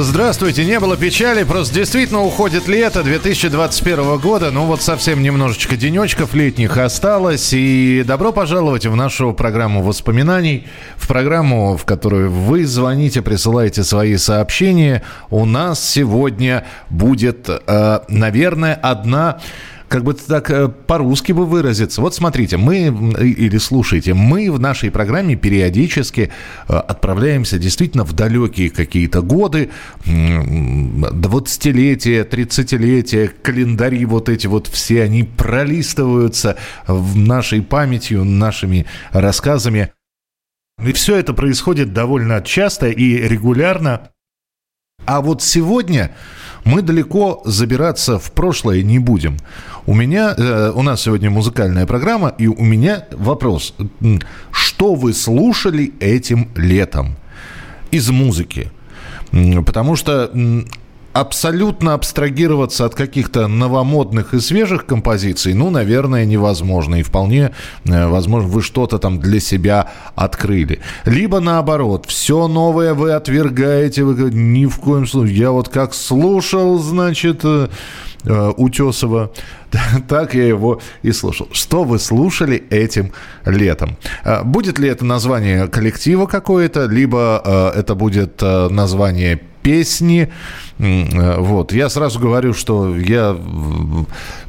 Здравствуйте, не было печали, просто действительно уходит лето 2021 года, ну вот совсем немножечко денечков летних осталось, и добро пожаловать в нашу программу воспоминаний, в программу, в которую вы звоните, присылаете свои сообщения. У нас сегодня будет, э, наверное, одна как бы так э, по-русски бы выразиться. Вот смотрите, мы, или слушайте, мы в нашей программе периодически э, отправляемся действительно в далекие какие-то годы, 20-летия, 30-летия, календари вот эти вот все, они пролистываются в нашей памятью, нашими рассказами. И все это происходит довольно часто и регулярно. А вот сегодня мы далеко забираться в прошлое не будем. У меня, э, у нас сегодня музыкальная программа, и у меня вопрос. Что вы слушали этим летом из музыки? Потому что абсолютно абстрагироваться от каких-то новомодных и свежих композиций, ну, наверное, невозможно. И вполне э, возможно, вы что-то там для себя открыли. Либо наоборот, все новое вы отвергаете, вы говорите, ни в коем случае. Я вот как слушал, значит, э, э, Утесова, так я его и слушал. Что вы слушали этим летом? Будет ли это название коллектива какое-то, либо это будет название песни. Э, вот. Я сразу говорю, что я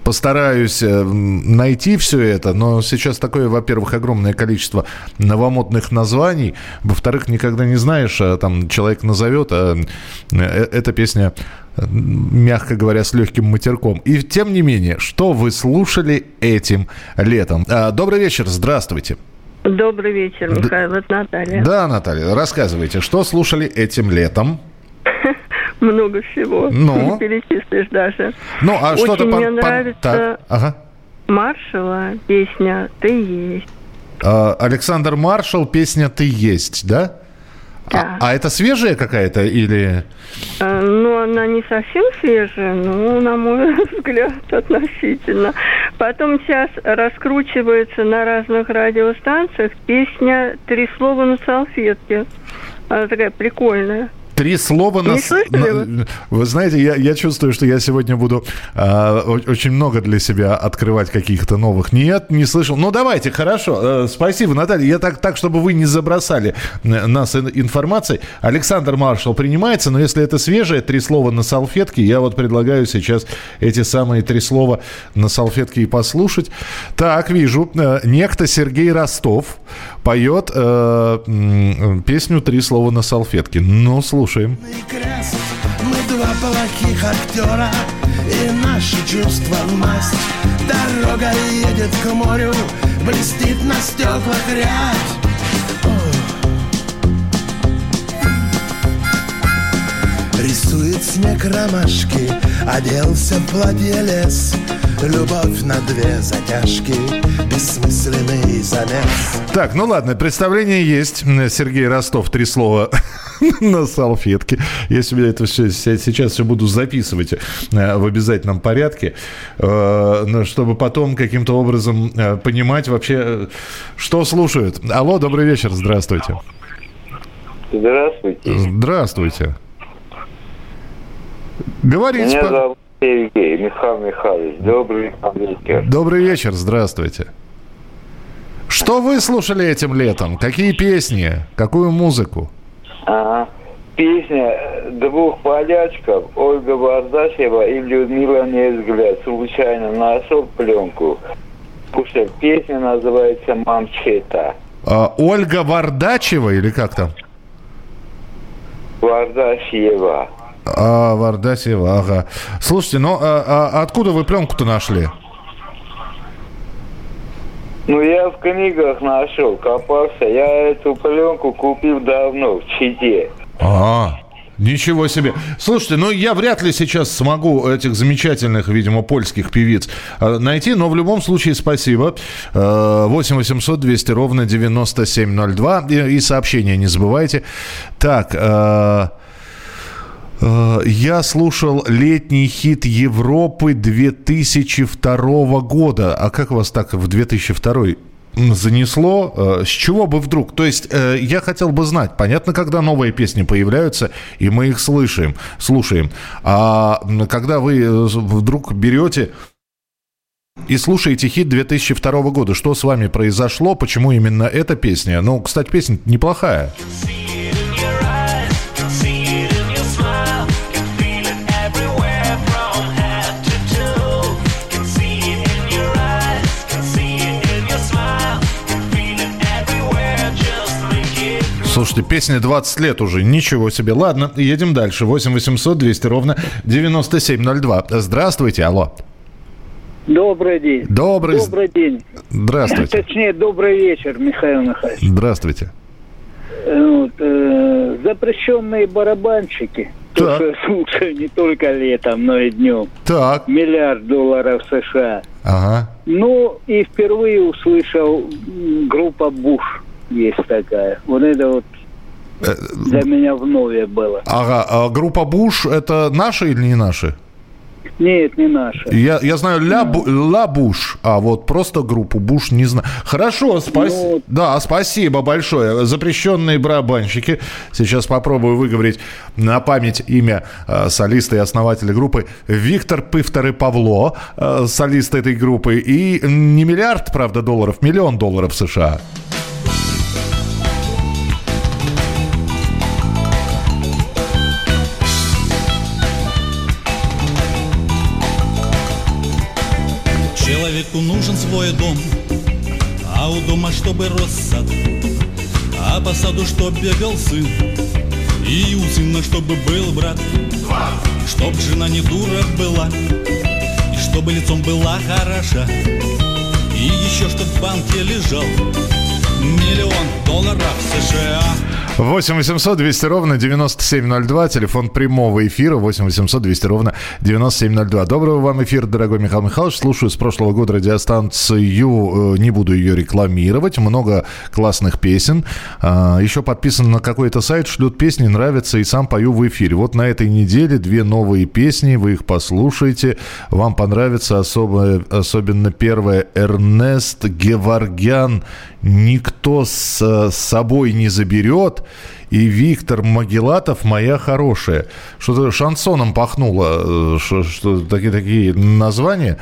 постараюсь э, найти все это, но сейчас такое, во-первых, огромное количество новомодных названий, во-вторых, никогда не знаешь, там человек назовет, а э, эта песня мягко говоря, с легким матерком. И тем не менее, что вы слушали этим летом? А, добрый вечер, здравствуйте. Добрый вечер, Михаил, это Наталья. Да, Наталья, рассказывайте, что слушали этим летом? много всего. Ну? Не перечислишь даже. Ну, а что-то... Очень мне нравится так. ага. Маршала песня «Ты есть». А, Александр Маршал, песня «Ты есть», да? Да. А, а это свежая какая-то или... А, ну, она не совсем свежая, но, на мой взгляд, относительно. Потом сейчас раскручивается на разных радиостанциях песня «Три слова на салфетке». Она такая прикольная. Три слова на... Вы знаете, я, я чувствую, что я сегодня буду э, очень много для себя открывать каких-то новых. Нет, не слышал. Ну, давайте, хорошо. Э, спасибо, Наталья. Я так, так, чтобы вы не забросали э, нас информацией. Александр Маршал принимается, но если это свежее, три слова на салфетке, я вот предлагаю сейчас эти самые три слова на салфетке и послушать. Так, вижу. Э, некто Сергей Ростов поет э, песню «Три слова на салфетке». Ну, слушаем. Мы два плохих актера И наши чувства масть Дорога едет к морю Блестит на стеклах ряд Рисует снег ромашки Оделся в платье лес Любовь на две затяжки Бессмысленный замес Так, ну ладно, представление есть Сергей Ростов, три слова на салфетке. Я себе это все сейчас все буду записывать э, в обязательном порядке, э, чтобы потом каким-то образом э, понимать вообще, что слушают. Алло, добрый вечер, здравствуйте. Здравствуйте. Здравствуйте. Говорите. Меня зовут Сергей Михаил Михайлович. Добрый вечер. Добрый вечер, здравствуйте. Что вы слушали этим летом? Какие песни? Какую музыку? Ага. Песня двух полячков Ольга Вардасева и Людмила Невзгляд. Случайно нашел пленку. Слушай, песня называется «Мамчета». А, Ольга Вардачева или как там? Вардасева. А, Вардасева, ага. Слушайте, ну а, а откуда вы пленку-то нашли? Ну, я в книгах нашел, копался. Я эту пленку купил давно, в Чите. А, Ничего себе. Слушайте, ну я вряд ли сейчас смогу этих замечательных, видимо, польских певиц э, найти, но в любом случае спасибо. 8 800 200 ровно 9702. И, и сообщения не забывайте. Так, э, я слушал летний хит Европы 2002 года. А как вас так в 2002 занесло, э, с чего бы вдруг? То есть э, я хотел бы знать, понятно, когда новые песни появляются, и мы их слышим, слушаем, а когда вы э, вдруг берете и слушаете хит 2002 года, что с вами произошло, почему именно эта песня? Ну, кстати, песня неплохая. Слушайте, песня 20 лет уже. Ничего себе. Ладно, едем дальше. 8 800 200 ровно 9702. Здравствуйте, алло. Добрый день. Добрый. Добрый день. Здравствуйте. Точнее, добрый вечер, Михаил Михайлович. Здравствуйте. Вот, э, запрещенные барабанщики. То, Так. что я слушаю не только летом, но и днем. Так. Миллиард долларов США. Ага. Ну, и впервые услышал группа Буш. Есть такая. Вот это вот Э, для меня вновь было. Ага. А группа Буш это наши или не наши? Нет, не наша. Я, я знаю Ля, Бу- Ла Буш, а вот просто группу Буш не знаю. Хорошо, спасибо. Ну, да, спасибо большое. Запрещенные барабанщики. Сейчас попробую выговорить на память имя э, солиста и основателя группы Виктор Пыфтор и Павло, э, солист этой группы. И не миллиард, правда, долларов, миллион долларов США. Свой дом, а у дома, чтобы рос сад, а по саду, чтоб бегал сын, и у сына, чтобы был брат, чтоб жена не дура была, и чтобы лицом была хороша, и еще чтоб в банке лежал миллион долларов США. 8 800 200 ровно 9702, телефон прямого эфира 8 800 200 ровно 9702. Доброго вам эфира, дорогой Михаил Михайлович. Слушаю с прошлого года радиостанцию, э, не буду ее рекламировать. Много классных песен. А, Еще подписан на какой-то сайт, шлют песни, нравятся и сам пою в эфире. Вот на этой неделе две новые песни, вы их послушайте. Вам понравится особо, особенно первая Эрнест Геваргян «Никто с э, собой не заберет». И Виктор Магелатов «Моя хорошая». Что-то шансоном пахнуло, э, что, что такие, такие названия.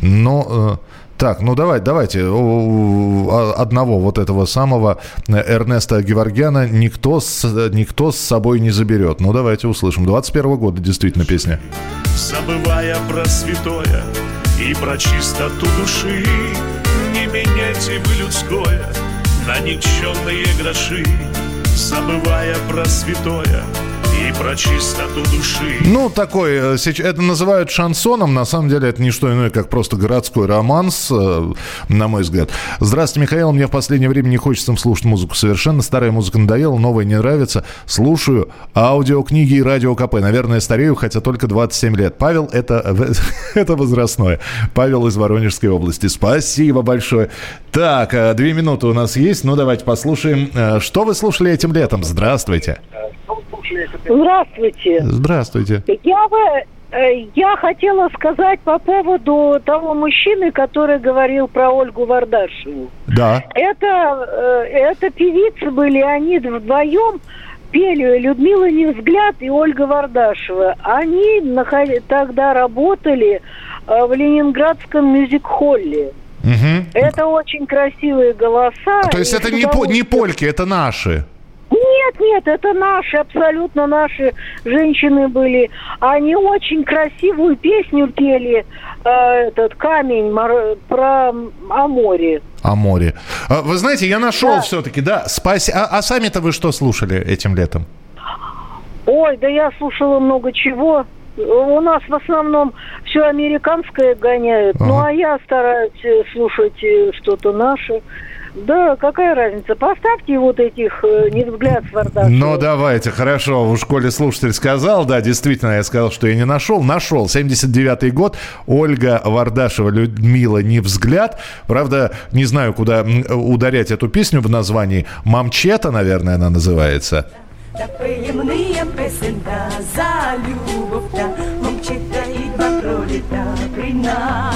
Но... э, Так, ну давай, давайте о, одного вот этого самого Эрнеста Геворгяна никто с, никто с собой не заберет. Ну давайте услышим. 21 года действительно песня. забывая про святое и про чистоту души. Не меняйте вы людское на никчемные гроши, забывая про святое и про чистоту души. Ну, такой, э, это называют шансоном, на самом деле это не что иное, как просто городской романс, э, на мой взгляд. Здравствуйте, Михаил, мне в последнее время не хочется слушать музыку совершенно, старая музыка надоела, новая не нравится, слушаю аудиокниги и радио КП, наверное, старею, хотя только 27 лет. Павел, это, это возрастное. Павел из Воронежской области, спасибо большое. Так, э, две минуты у нас есть, ну давайте послушаем, что вы слушали этим летом. Здравствуйте. Здравствуйте. Здравствуйте. Я бы э, я хотела сказать по поводу того мужчины, который говорил про Ольгу Вардашеву. Да. Это, э, это певицы были, они вдвоем пели Людмила Невзгляд и Ольга Вардашева. Они наход- тогда работали э, в Ленинградском мюзик-холле. Мгм. Это очень красивые голоса. То есть это не, по- не польки, это наши. Нет, нет, это наши, абсолютно наши женщины были. Они очень красивую песню пели, э, этот камень мор- про о море. О море. А, Вы знаете, я нашел Да. все-таки, да. Спаси... А, а сами-то вы что слушали этим летом? Ой, да я слушала много чего. У нас в основном все американское гоняют. Ну, Ага. а я стараюсь э, слушать э, что-то наше. Да, какая разница? Поставьте вот этих э, не взгляд Вардашева. Ну, давайте, хорошо. В школе слушатель сказал, да, действительно, я сказал, что я не нашел. Нашел. 79-й год. Ольга Вардашева, Людмила не взгляд. Правда, не знаю, куда м, ударять эту песню в названии. Мамчета, наверное, она называется. Та приємний песенка за любов та мовчить та і два проліта при нас.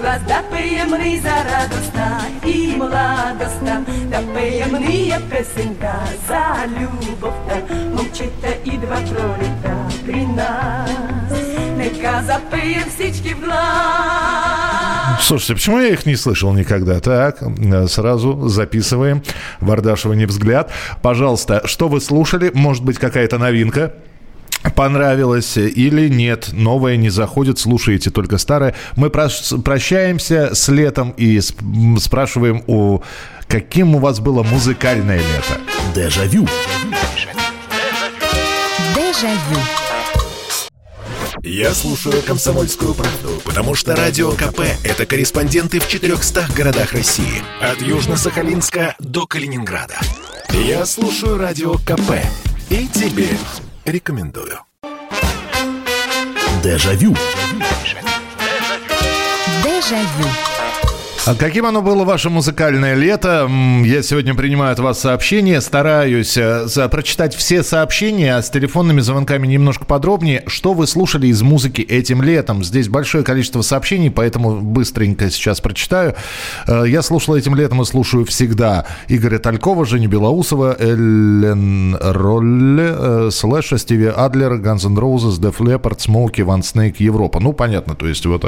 Тільки запиєм січки в глаз, да приємний за радоста і младоста. Та приємний песенка за любов та мовчить та і два проліта при нас. Нека запиєм січки в глаз. Слушайте, почему я их не слышал никогда? Так, э, сразу записываем. Вардашева не взгляд. Пожалуйста, что вы слушали? Может быть, какая-то новинка? Понравилось или нет, новое не заходит, слушаете только старое. Мы прощаемся с летом и спрашиваем, у, каким у вас было музыкальное лето? Дежавю. Дежавю. Я слушаю «Комсомольскую правду», потому что «Радио КП» — это корреспонденты в 400 городах России. От Южно-Сахалинска до Калининграда. Я слушаю «Радио КП» и тебе рекомендую. Дежавю. Дежавю. А каким оно было ваше музыкальное лето? Я сегодня принимаю от вас сообщения, стараюсь э, прочитать все сообщения, а с телефонными звонками немножко подробнее. Что вы слушали из музыки этим летом? Здесь большое количество сообщений, поэтому быстренько сейчас прочитаю. Э, Я слушал этим летом и слушаю всегда Игоря Талькова, Женю Белоусова, Эллен Ролле, э, Слэша, Стиви Адлера, Guns N' Roses, Def Leppard, Smokie, Whitesnake, Europe. Ну, понятно, то есть вот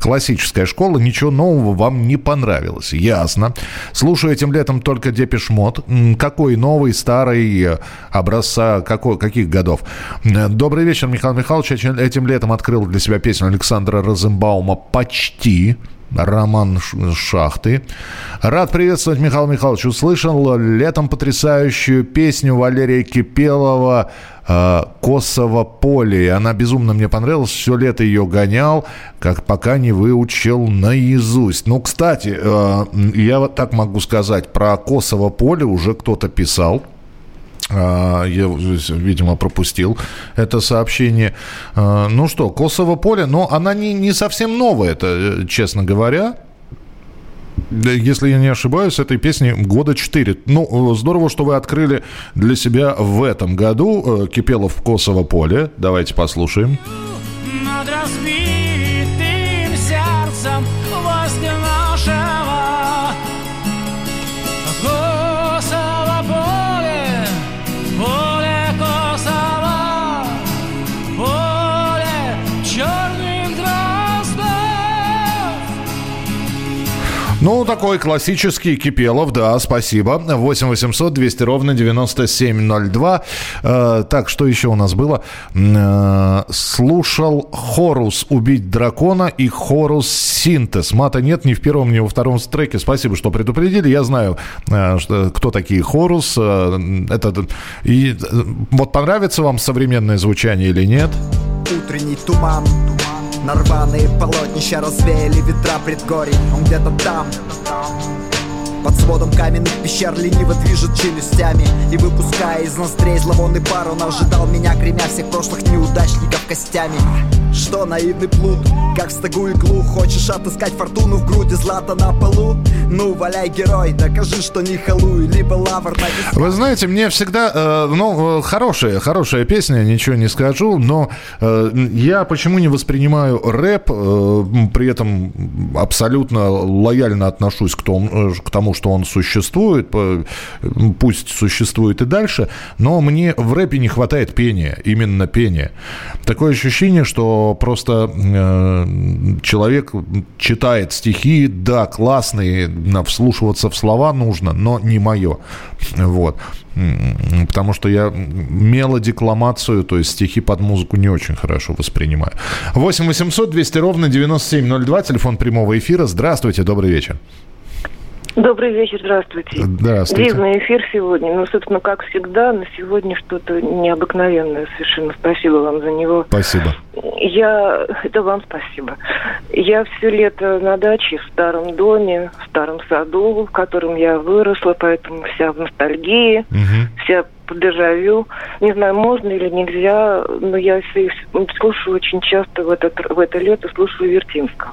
классическая школа, ничего нового вам не понравилось. Ясно. Слушаю этим летом только Depeche Mode. Какой новый, старый, э, образца, какой, каких годов? Э, Добрый вечер, Михаил Михайлович. Этим летом открыл для себя песню Александра Розенбаума «Почти». Роман Шахты. Рад приветствовать Михаила Михайловича. Услышал летом потрясающую песню Валерия Кипелова э, «Косово поле». И Она безумно мне понравилась. Все лето ее гонял, как пока не выучил наизусть. Ну, кстати, э, я вот так могу сказать. Про «Косово поле» уже кто-то писал. А, Я, видимо, пропустил это сообщение. А, Ну что, Косово поле, но она не, не совсем новая, это, э, честно говоря. Если я не ошибаюсь, этой песни года 4. Ну, э, здорово, что вы открыли для себя в этом году э, Кипелов Косово поле. Давайте послушаем. над разбитым Ну, такой классический Кипелов, да, спасибо. 8 800 200 ровно 9702. Э, так, что еще у нас было? Э, слушал Хорус «Убить дракона» и Хорус «Синтез». Мата нет ни в первом, ни во втором треке. Спасибо, что предупредили. Я знаю, э, что, кто такие Хорус. Э, это, и, э, вот понравится вам современное звучание или нет? Утренний туман Нарваные полотнища развеяли ветра предгорий. Он где-то там под сводом каменных пещер лениво движет челюстями И выпуская из ноздрей зловонный пар Он ожидал меня, гремя всех прошлых неудачников костями Что наивный плут, как в стогу иглу Хочешь отыскать фортуну в груди злата на полу? Ну, валяй, герой, докажи, что не халуй Либо лавр на весне Вы знаете, мне всегда, э, ну, э, хорошая, хорошая песня, ничего не скажу, но э, я почему не воспринимаю рэп, э, при этом абсолютно лояльно отношусь к тому, э, к тому, что он существует, по- пусть существует и дальше, но мне в рэпе не хватает пения, именно пения. Такое ощущение, что просто э, человек читает стихи, да, классные, вслушиваться в слова нужно, но не мое. Вот. Потому что я мелодекламацию, то есть стихи под музыку не очень хорошо воспринимаю. 8 800 200 ровно 9702, телефон прямого эфира. Здравствуйте, добрый вечер. Добрый вечер, здравствуйте. Здравствуйте. Дивный эфир сегодня. Ну, собственно, как всегда, на сегодня что-то необыкновенное совершенно. Спасибо вам за него. Спасибо. Я... Это вам спасибо. Я все лето на даче в старом доме, в старом саду, в котором я выросла, поэтому вся в ностальгии, вся по дежавю. Не знаю, можно или нельзя, но я слушаю очень часто в, этот, в это лето, слушаю Вертинского.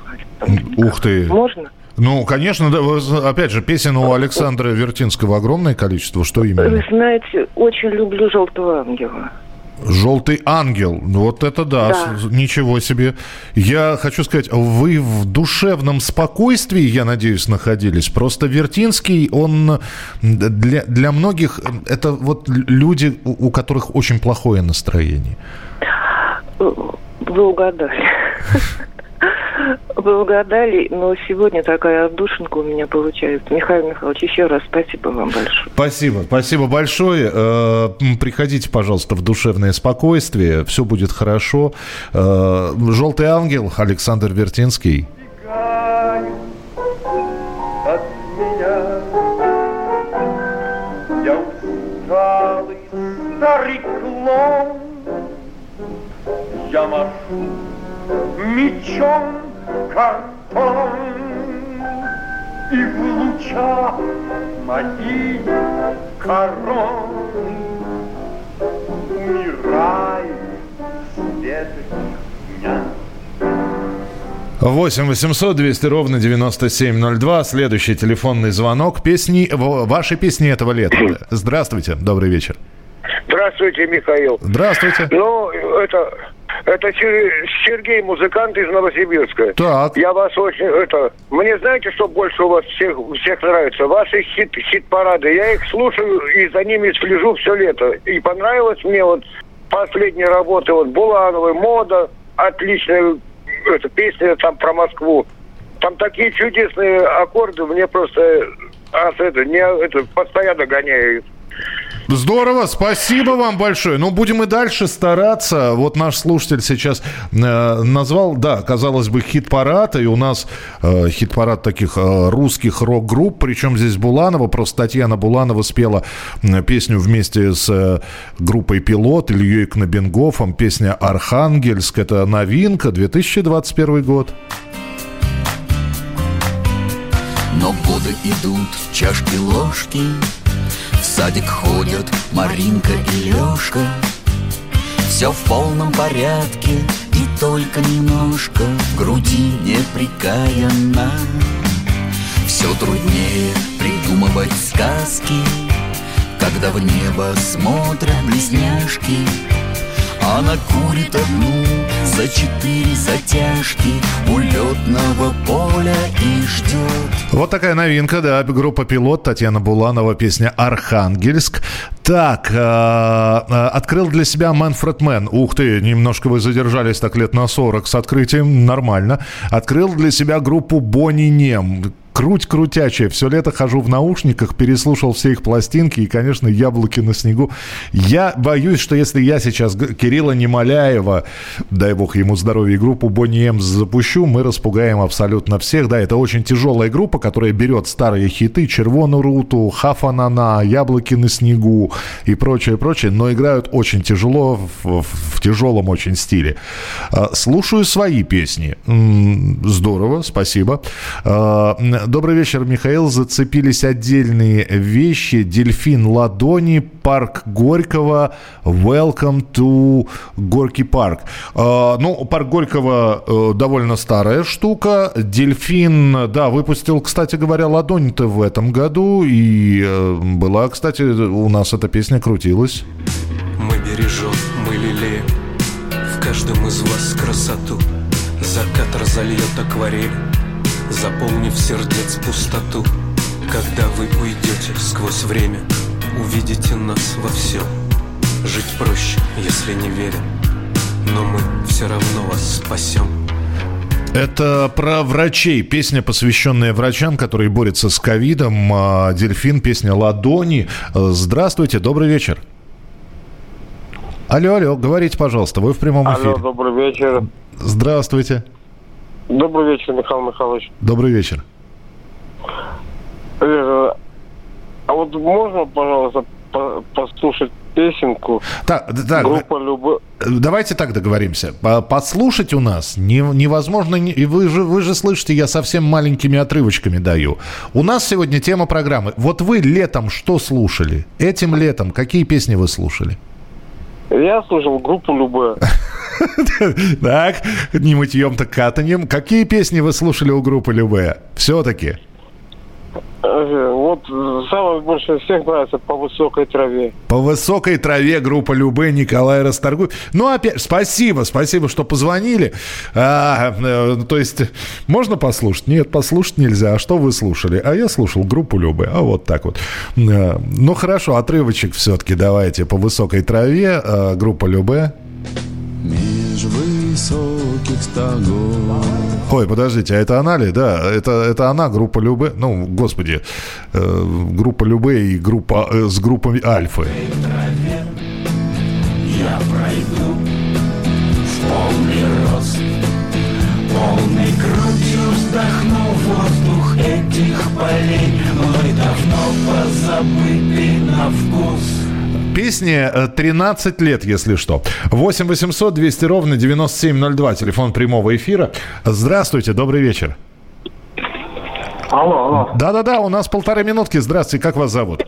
Ух ты. Можно? Ну, конечно, да, вы опять же, песен у Александра Вертинского огромное количество. Что Вы именно? знаете, очень люблю «Желтого ангела». Желтый ангел. Ну, Вот это да, Да. ничего себе. Я хочу сказать, вы в душевном спокойствии, я надеюсь, находились. Просто Вертинский, он для, для многих это вот люди, у у которых очень плохое настроение. Вы угадали. Вы угадали, но сегодня такая отдушинка у меня получается. Михаил Михайлович, еще раз спасибо вам большое. Спасибо, спасибо большое. Э, Приходите, пожалуйста, в душевное спокойствие, все будет хорошо. Э, Желтый ангел, Александр Вертинский. старый клоун, я машу мечом картон, и в лучах моих корон умирает свет дня. 8 800 200 ровно 9702. Следующий телефонный звонок. Песни, в- ваши песни этого лета. Здравствуйте, добрый вечер. Здравствуйте, Михаил. Здравствуйте. Ну, это, это Сер- Сергей, музыкант из Новосибирска. Так. Я вас очень, это, мне знаете, что больше у вас всех, всех нравится? Ваши хит, хит-парады. Я их слушаю и за ними слежу все лето. И понравилось мне вот последние работы вот Булановой, Мода, отличная эта песня там про Москву. Там такие чудесные аккорды, мне просто аж это, не, это постоянно гоняют. Здорово, спасибо вам большое. Ну, будем и дальше стараться. Вот наш слушатель сейчас э, назвал, да, казалось бы, хит-парад, и у нас э, хит-парад таких э, русских рок-групп, причем здесь Буланова, просто Татьяна Буланова спела песню вместе с э, группой «Пилот» Ильей Кнобенгофом, песня «Архангельск», это новинка, 2021 год. Но годы идут, чашки, ложки В садик ходят Маринка и Лешка Все в полном порядке И только немножко В груди неприкаянно. Все труднее придумывать сказки Когда в небо смотрят близняшки она курит одну за четыре затяжки У поля и ждет Вот такая новинка, да, группа «Пилот», Татьяна Буланова, песня «Архангельск». Так, э, э, открыл для себя Мэнфред Мэн. Ух ты, немножко вы задержались так лет на 40 с открытием, нормально. Открыл для себя группу «Бонни Нем». Круть крутячая. Все лето хожу в наушниках, переслушал все их пластинки и, конечно, яблоки на снегу. Я боюсь, что если я сейчас Кирилла Немоляева, дай бог ему здоровья, и группу Бонни М запущу, мы распугаем абсолютно всех. Да, это очень тяжелая группа, которая берет старые хиты, Червону руту, Хафанана, Яблоки на снегу и прочее, прочее, но играют очень тяжело, в, в- в тяжелом очень стиле. А, Слушаю свои песни. Здорово, спасибо. Добрый вечер, Михаил. Зацепились отдельные вещи. Дельфин Ладони, парк Горького, Welcome to Горький парк. А, Ну, парк Горького э, довольно старая штука. Дельфин, да, выпустил, кстати говоря, Ладонь-то в этом году. И э, была, кстати, у нас эта песня крутилась. Мы бережем, мы лелеем В каждом из вас красоту Закат разольет акварель Заполнив сердец пустоту Когда вы уйдете сквозь время Увидите нас во всем Жить проще, если не верим Но мы все равно вас спасем Это про врачей. Песня, посвященная врачам, которые борются с ковидом. А, Дельфин, песня «Ладони». Здравствуйте, добрый вечер. Алло, алло, говорите, пожалуйста, вы в прямом эфире. Алло, добрый вечер. Здравствуйте. Добрый вечер, Михаил Михайлович. Добрый вечер. А вот можно, пожалуйста, по- послушать песенку? Так, так, Группа Любовь. Давайте так договоримся. По- Подслушать у нас не- невозможно. не- И вы же, вы же слышите, я совсем маленькими отрывочками даю. У нас сегодня тема программы. Вот вы летом что слушали? Этим летом какие песни вы слушали? Я слушал группу Любовь. Так, не мытьем-то катаньем. Какие песни вы слушали у группы Любе? Все-таки. Э, Вот самое больше всех нравится по высокой траве. По высокой траве группа Любе Николай Расторгуев. Ну, опять, спасибо, спасибо, что позвонили. А, э, то есть, можно послушать? Нет, послушать нельзя. А что вы слушали? А я слушал группу Любе. А вот так вот. Э, Ну, хорошо, отрывочек все-таки давайте. По высокой траве группа Любе. Меж высоких стогов Ой, подождите, а это она ли? Да, это, это она, группа Любе. Ну, господи, э, группа Любе и группа э, с группами Альфы. Я пройду в полный рост, полной грудью вздохну воздух этих полей, мой давно позабытый на вкус. Песне э, 13 лет, если что. 8 800 200 ровно 9702, телефон прямого эфира. Здравствуйте, добрый вечер. Алло, алло. Да-да-да, у нас полторы минутки. Здравствуйте, как вас зовут?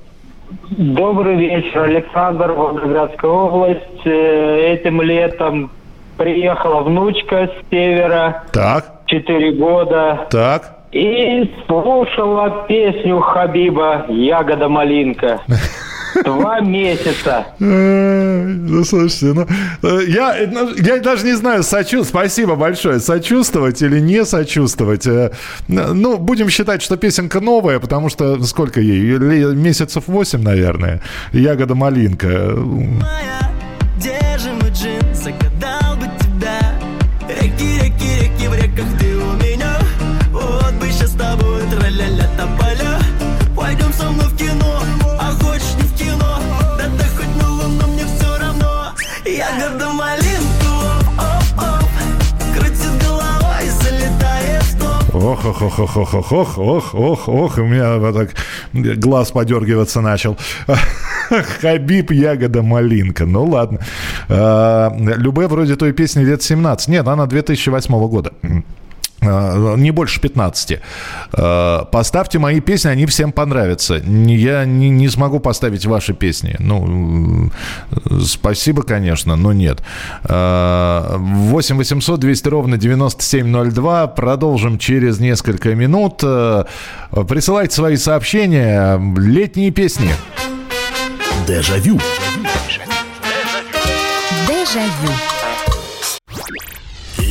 Добрый вечер, Александр, Волгоградская область. Э, Этим летом приехала внучка с севера, Так, 4 года, так. и слушала песню Хабиба «Ягода малинка». Два месяца. Ну, слушайте, ну, э, я, ну, я даже не знаю, сочу... спасибо большое, сочувствовать или не сочувствовать. Э, Ну, будем считать, что песенка новая, потому что сколько ей? Месяцев 8, наверное. Ягода малинка. Ох, ох, ох, ох, ох, ох, ох, ох, ох, ох, у меня вот так глаз подергиваться начал. Хабиб, ягода, малинка. Ну ладно. А, Любе вроде той песни лет 17. Нет, она 2008 года. А, Не больше 15. А, Поставьте мои песни, они всем понравятся. Не- Я не, не смогу поставить ваши песни. Ну, э, спасибо, конечно, но нет. А, 8 800 200 ровно 9702. Продолжим через несколько минут. Присылайте свои сообщения. Летние песни. Дежавю. Дежавю.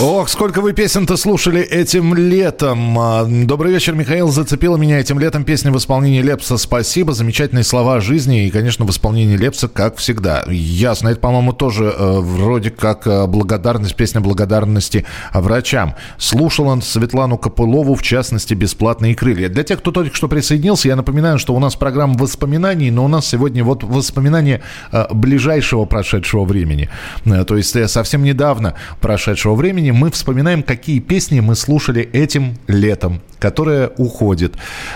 Ох, сколько вы песен-то слушали этим летом. А, Добрый вечер, Михаил. Зацепила меня этим летом песня в исполнении Лепса «Спасибо». Замечательные слова жизни и, конечно, в исполнении Лепса, как всегда. Ясно. Это, по-моему, тоже э, вроде как э, благодарность, песня благодарности врачам. Слушал он Светлану Копылову, в частности, «Бесплатные крылья». Для тех, кто только что присоединился, я напоминаю, что у нас программа воспоминаний, но у нас сегодня вот воспоминания э, ближайшего прошедшего времени. Э, То есть э, совсем недавно прошедшего времени мы вспоминаем, какие песни мы слушали этим летом, которое уходит.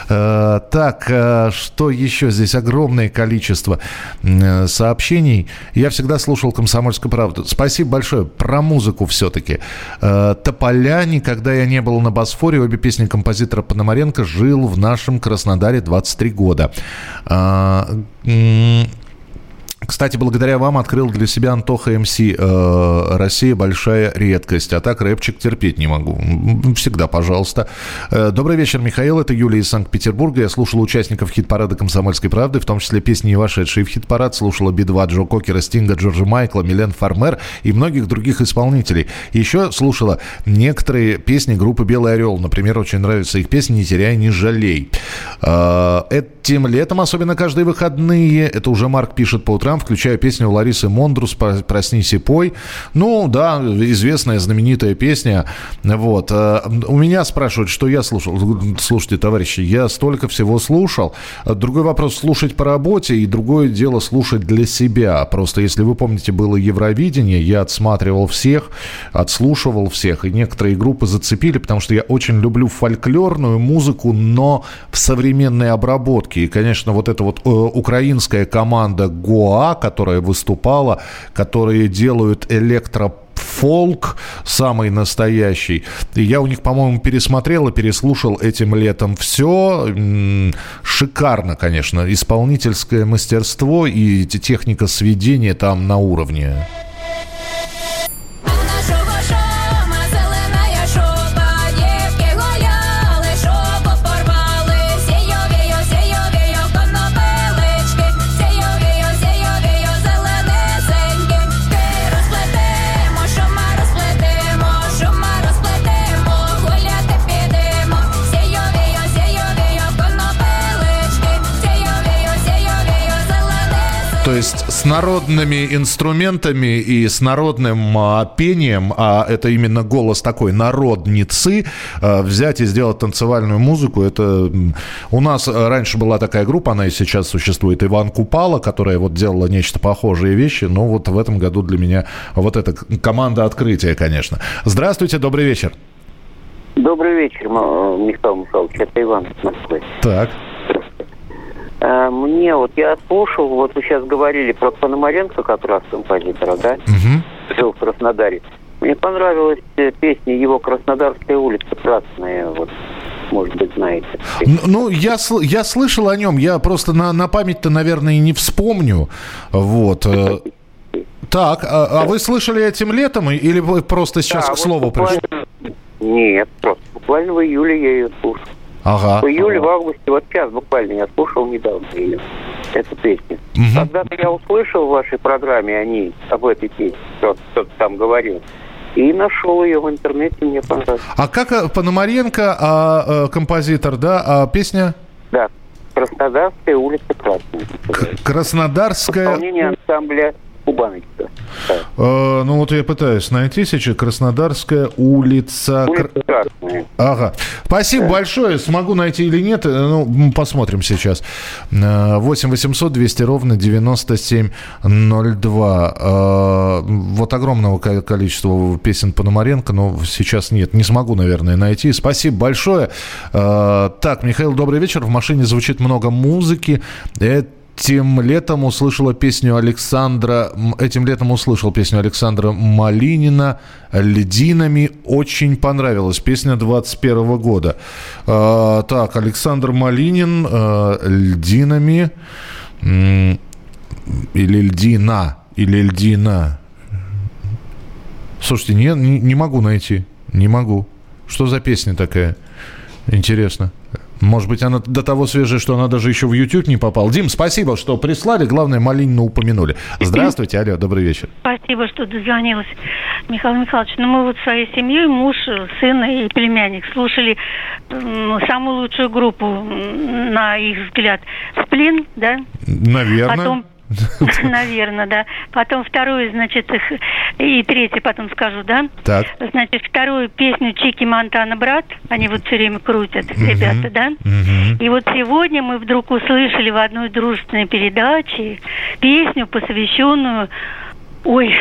Э, Так, э, что еще здесь? Огромное количество э, сообщений. Я всегда слушал «Комсомольскую правду». Спасибо большое. Про музыку все-таки. «Тополя», «Никогда я не был на Босфоре», обе песни композитора Пономаренко «Жил в нашем Краснодаре 23 года». Кстати, благодаря вам открыл для себя Антоха МС э, «Россия большая редкость». А так рэпчик терпеть не могу. Всегда, пожалуйста. Э, Добрый вечер, Михаил. Это Юлия из Санкт-Петербурга. Я слушал участников хит-парада «Комсомольской правды», в том числе песни, не вошедшие в хит-парад. Слушала Би-2, Джо Кокера, Стинга, Джорджа Майкла, Милен Фармер и многих других исполнителей. Еще слушала некоторые песни группы «Белый орел». Например, очень нравится их песня «Не теряй, не жалей». Э, Этим летом, особенно каждые выходные, это уже Марк пишет по утрам, утрам, включая песню Ларисы Мондрус «Проснись и пой». Ну, да, известная, знаменитая песня. Вот. Э, у меня спрашивают, что я слушал. Слушайте, товарищи, я столько всего слушал. Другой вопрос – слушать по работе, и другое дело – слушать для себя. Просто, если вы помните, было Евровидение, я отсматривал всех, отслушивал всех, и некоторые группы зацепили, потому что я очень люблю фольклорную музыку, но в современной обработке. И, конечно, вот эта вот э, украинская команда Гоа, которая выступала, которые делают электро фолк самый настоящий. И я у них, по-моему, пересмотрел и переслушал этим летом все. Шикарно, конечно. Исполнительское мастерство и техника сведения там на уровне. То есть с народными инструментами и с народным а, пением, а это именно голос такой народницы, а, взять и сделать танцевальную музыку, это у нас раньше была такая группа, она и сейчас существует, Иван Купала, которая вот делала нечто похожие вещи, но вот в этом году для меня вот эта команда открытия, конечно. Здравствуйте, добрый вечер. Добрый вечер, Михаил Михайлович, это Иван из Москвы. Так. Э, мне вот, я слушал, вот вы сейчас говорили про Пономаренко, как раз композитора, да? Угу. Жил в Краснодаре. Мне понравилась э, песня его «Краснодарская улица красная», вот, может быть, знаете. Ну, я, я слышал о нем, я просто на, на память-то, наверное, и не вспомню, вот. Э. Так, а, а вы слышали этим летом или вы просто сейчас да, к слову вот буквально... пришли? Нет, просто буквально в июле я ее слушал. Ага. В июле, в августе, вот сейчас буквально я слушал недавно ее, эту песню. Угу. Когда-то я услышал в вашей программе они об этой песне, кто-то, кто там говорил. И нашел ее в интернете, мне понравилось. А как э, Пономаренко, а, а, композитор, да, а песня? Да, Краснодарская улица Красная. Краснодарская... Исполнение ансамбля Кубаночка. Э, ну вот я пытаюсь найти сейчас Краснодарская улица. Улица Ага. Спасибо да. большое. Смогу найти или нет, э, ну, посмотрим сейчас. 8 800 200 ровно 9702. Э, вот огромного количества песен Пономаренко, но сейчас нет. Не смогу, наверное, найти. Спасибо большое. Э, так, Михаил, добрый вечер. В машине звучит много музыки. Это этим летом услышала песню Александра, этим летом услышал песню Александра Малинина «Льдинами». Очень понравилась песня 21 года. А, так, Александр Малинин а, «Льдинами» или «Льдина», или «Льдина». Слушайте, не, не могу найти, не могу. Что за песня такая? Интересно. Может быть, она до того свежая, что она даже еще в YouTube не попала. Дим, спасибо, что прислали. Главное, Малинину упомянули. Здравствуйте, алло, добрый вечер. Спасибо, что дозвонилась. Михаил Михайлович, ну мы вот своей семьей, муж, сын и племянник, слушали самую лучшую группу, на их взгляд. Сплин, да? Наверное. Потом Наверное, да. Потом вторую, значит, их, и третью потом скажу, да? Так. Значит, вторую песню Чики Монтана брат, они вот все время крутят, ребята, да? И вот сегодня мы вдруг услышали в одной дружественной передаче песню, посвященную Ой,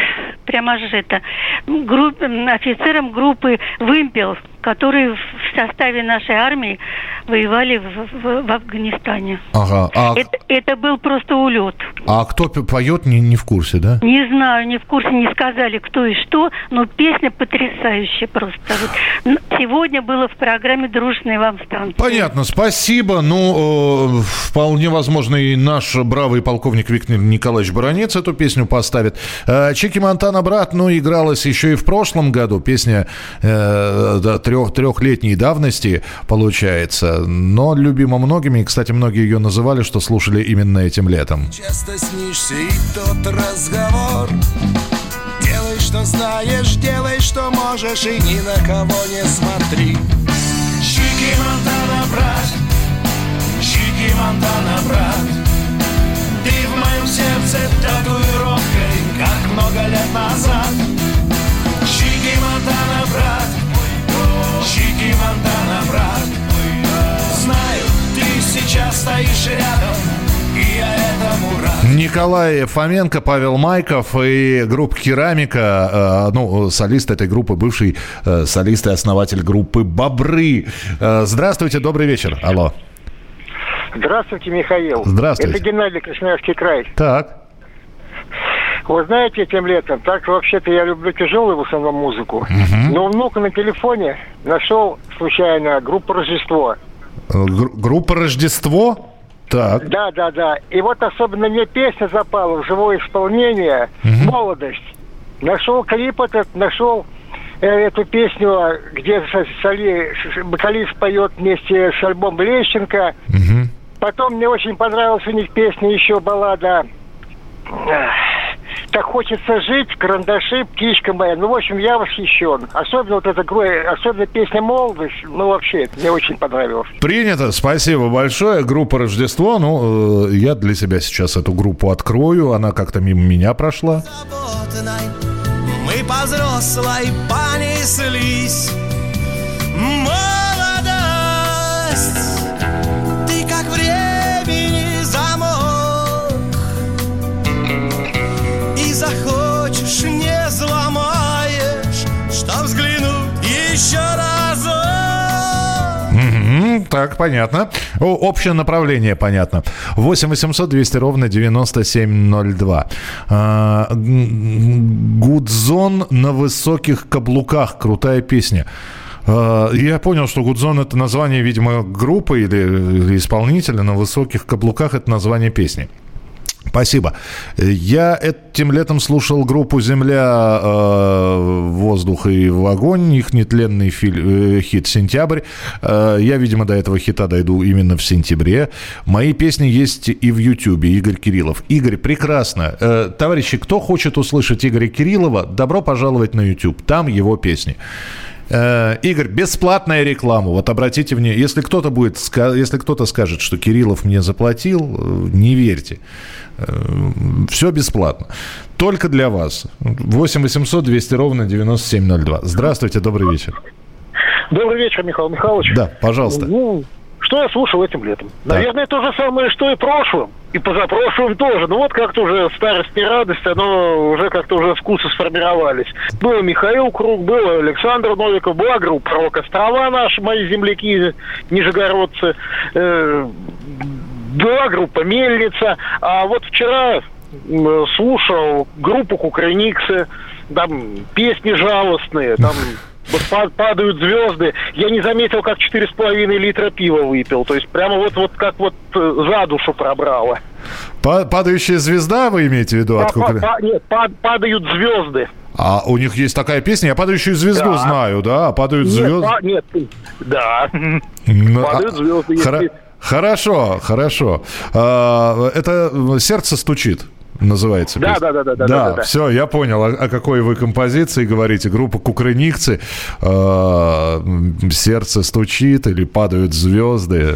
прямо же это, групп, офицерам группы «Вымпел», которые в составе нашей армии воевали в, в, в Афганистане. Ага. А... Это, это был просто улет. А кто поет, не, не в курсе, да? Не знаю, не в курсе, не сказали, кто и что, но песня потрясающая просто. Вот. Сегодня было в программе «Дружные вам станции». Понятно, спасибо. Ну, э, вполне возможно, и наш бравый полковник Виктор Николаевич Баранец эту песню поставит. Э, Чеки Монтана «Брат», ну, игралась еще и в прошлом году. Песня э, да, трех, трехлетней давности, получается, но любима многими. И, кстати, многие ее называли, что слушали именно этим летом. Часто снишься и тот разговор. Делай, что знаешь, делай, что можешь И ни на кого не смотри. Чики Монтана, Чики Монтана, брат. Знаю, ты сейчас стоишь рядом, и я этому рад. Николай Фоменко, Павел Майков и группа «Керамика», э, ну, солист этой группы, бывший э, солист и основатель группы «Бобры». Э, Здравствуйте, добрый вечер. Алло. Здравствуйте, Михаил. Здравствуйте. Это Геннадий, Красноярский край. Так. Вы знаете, этим летом, так вообще-то я люблю тяжелую в основном музыку, но внук на телефоне нашел случайно группу «Рождество». Э, гр- Группа «Рождество»? Так. Да, да, да. И вот особенно мне песня запала в живое исполнение «Молодость». Нашел клип этот, нашел э, эту песню, где со- соли- вокалист поет вместе с альбомом Лещенко. Потом мне очень понравилась у них песня еще баллада «Так хочется жить», «Карандаши», «Птичка моя». Ну, в общем, я восхищен. Особенно вот эта особенно песня «Молодость». Ну, вообще, это мне очень понравилось. Принято, спасибо большое. Группа «Рождество». Ну, э, я для себя сейчас эту группу открою. Она как-то мимо меня прошла. Мы по взрослой понеслись Так, понятно. Общее направление понятно. 8 800 200 ровно 9702. А, Гудзон на высоких каблуках. Крутая песня. А, Я понял, что Гудзон это название, видимо, группы или, или исполнителя на высоких каблуках это название песни. Спасибо. Я этим летом слушал группу «Земля, э, воздух и огонь», их нетленный филь- э, хит «Сентябрь». Э, я, видимо, до этого хита дойду именно в сентябре. Мои песни есть и в Ютьюбе, Игорь Кириллов. Игорь, прекрасно. Э, товарищи, кто хочет услышать Игоря Кириллова, добро пожаловать на YouTube. Там его песни. Э, Игорь, бесплатная реклама. Вот обратите внимание, если кто-то будет, если кто-то скажет, что Кириллов мне заплатил, э, не верьте. Все бесплатно. Только для вас. 8 800 200 ровно 9702. Здравствуйте, добрый вечер. Добрый вечер, Михаил Михайлович. Да, пожалуйста. Ну, что я слушал этим летом? Наверное, то же самое, что и прошлым. И позапрошлым тоже. Ну вот как-то уже старость не радость, оно уже как-то уже вкусы сформировались. Был Михаил Круг, был Александр Новиков, была группа «Рок Острова» наши, мои земляки, нижегородцы. Э, была группа «Мельница». А вот вчера слушал группу «Кукрыниксы», там песни жалостные, там падают звезды. Я не заметил, как 4,5 литра пива выпил. То есть прямо вот, вот как вот э, за душу пробрало. Па- Падающая звезда, вы имеете в виду? от Па- па- нет, па- падают звезды. А у них есть такая песня, я падающую звезду Да. знаю, да? Падают Нет, звезды. па- нет, да. Ну, Падают а- звезды. хоро- если- Хорошо, хорошо. А, Это сердце стучит. Называется Да, песня. да, да, да, да, да, да. все, я понял, о, о какой вы композиции говорите. Группа Кукрыникцы. а, сердце стучит или падают звезды.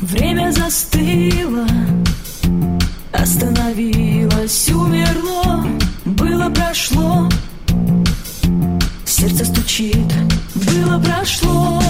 Время застыло, остановилось, умерло, было прошло, сердце стучит, было прошло,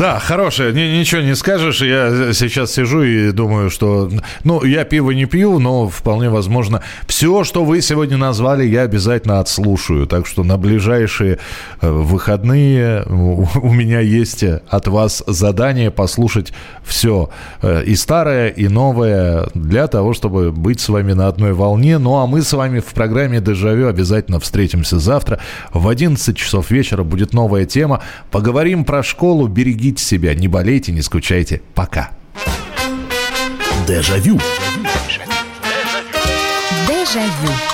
Да, хорошая, ни- ничего не скажешь. Я сейчас сижу и думаю, что... Ну, я пиво не пью, но вполне возможно, все, что вы сегодня назвали, я обязательно отслушаю. Так что на ближайшие э, выходные у меня есть от вас задание послушать все. И старое, и новое, для того, чтобы быть с вами на одной волне. Ну, а мы с вами в программе «Дежавю» обязательно встретимся завтра. В 11 часов вечера будет новая тема. Поговорим про школу. Берегите себя, не болейте, не скучайте. Пока. Дежавю. Дежавю.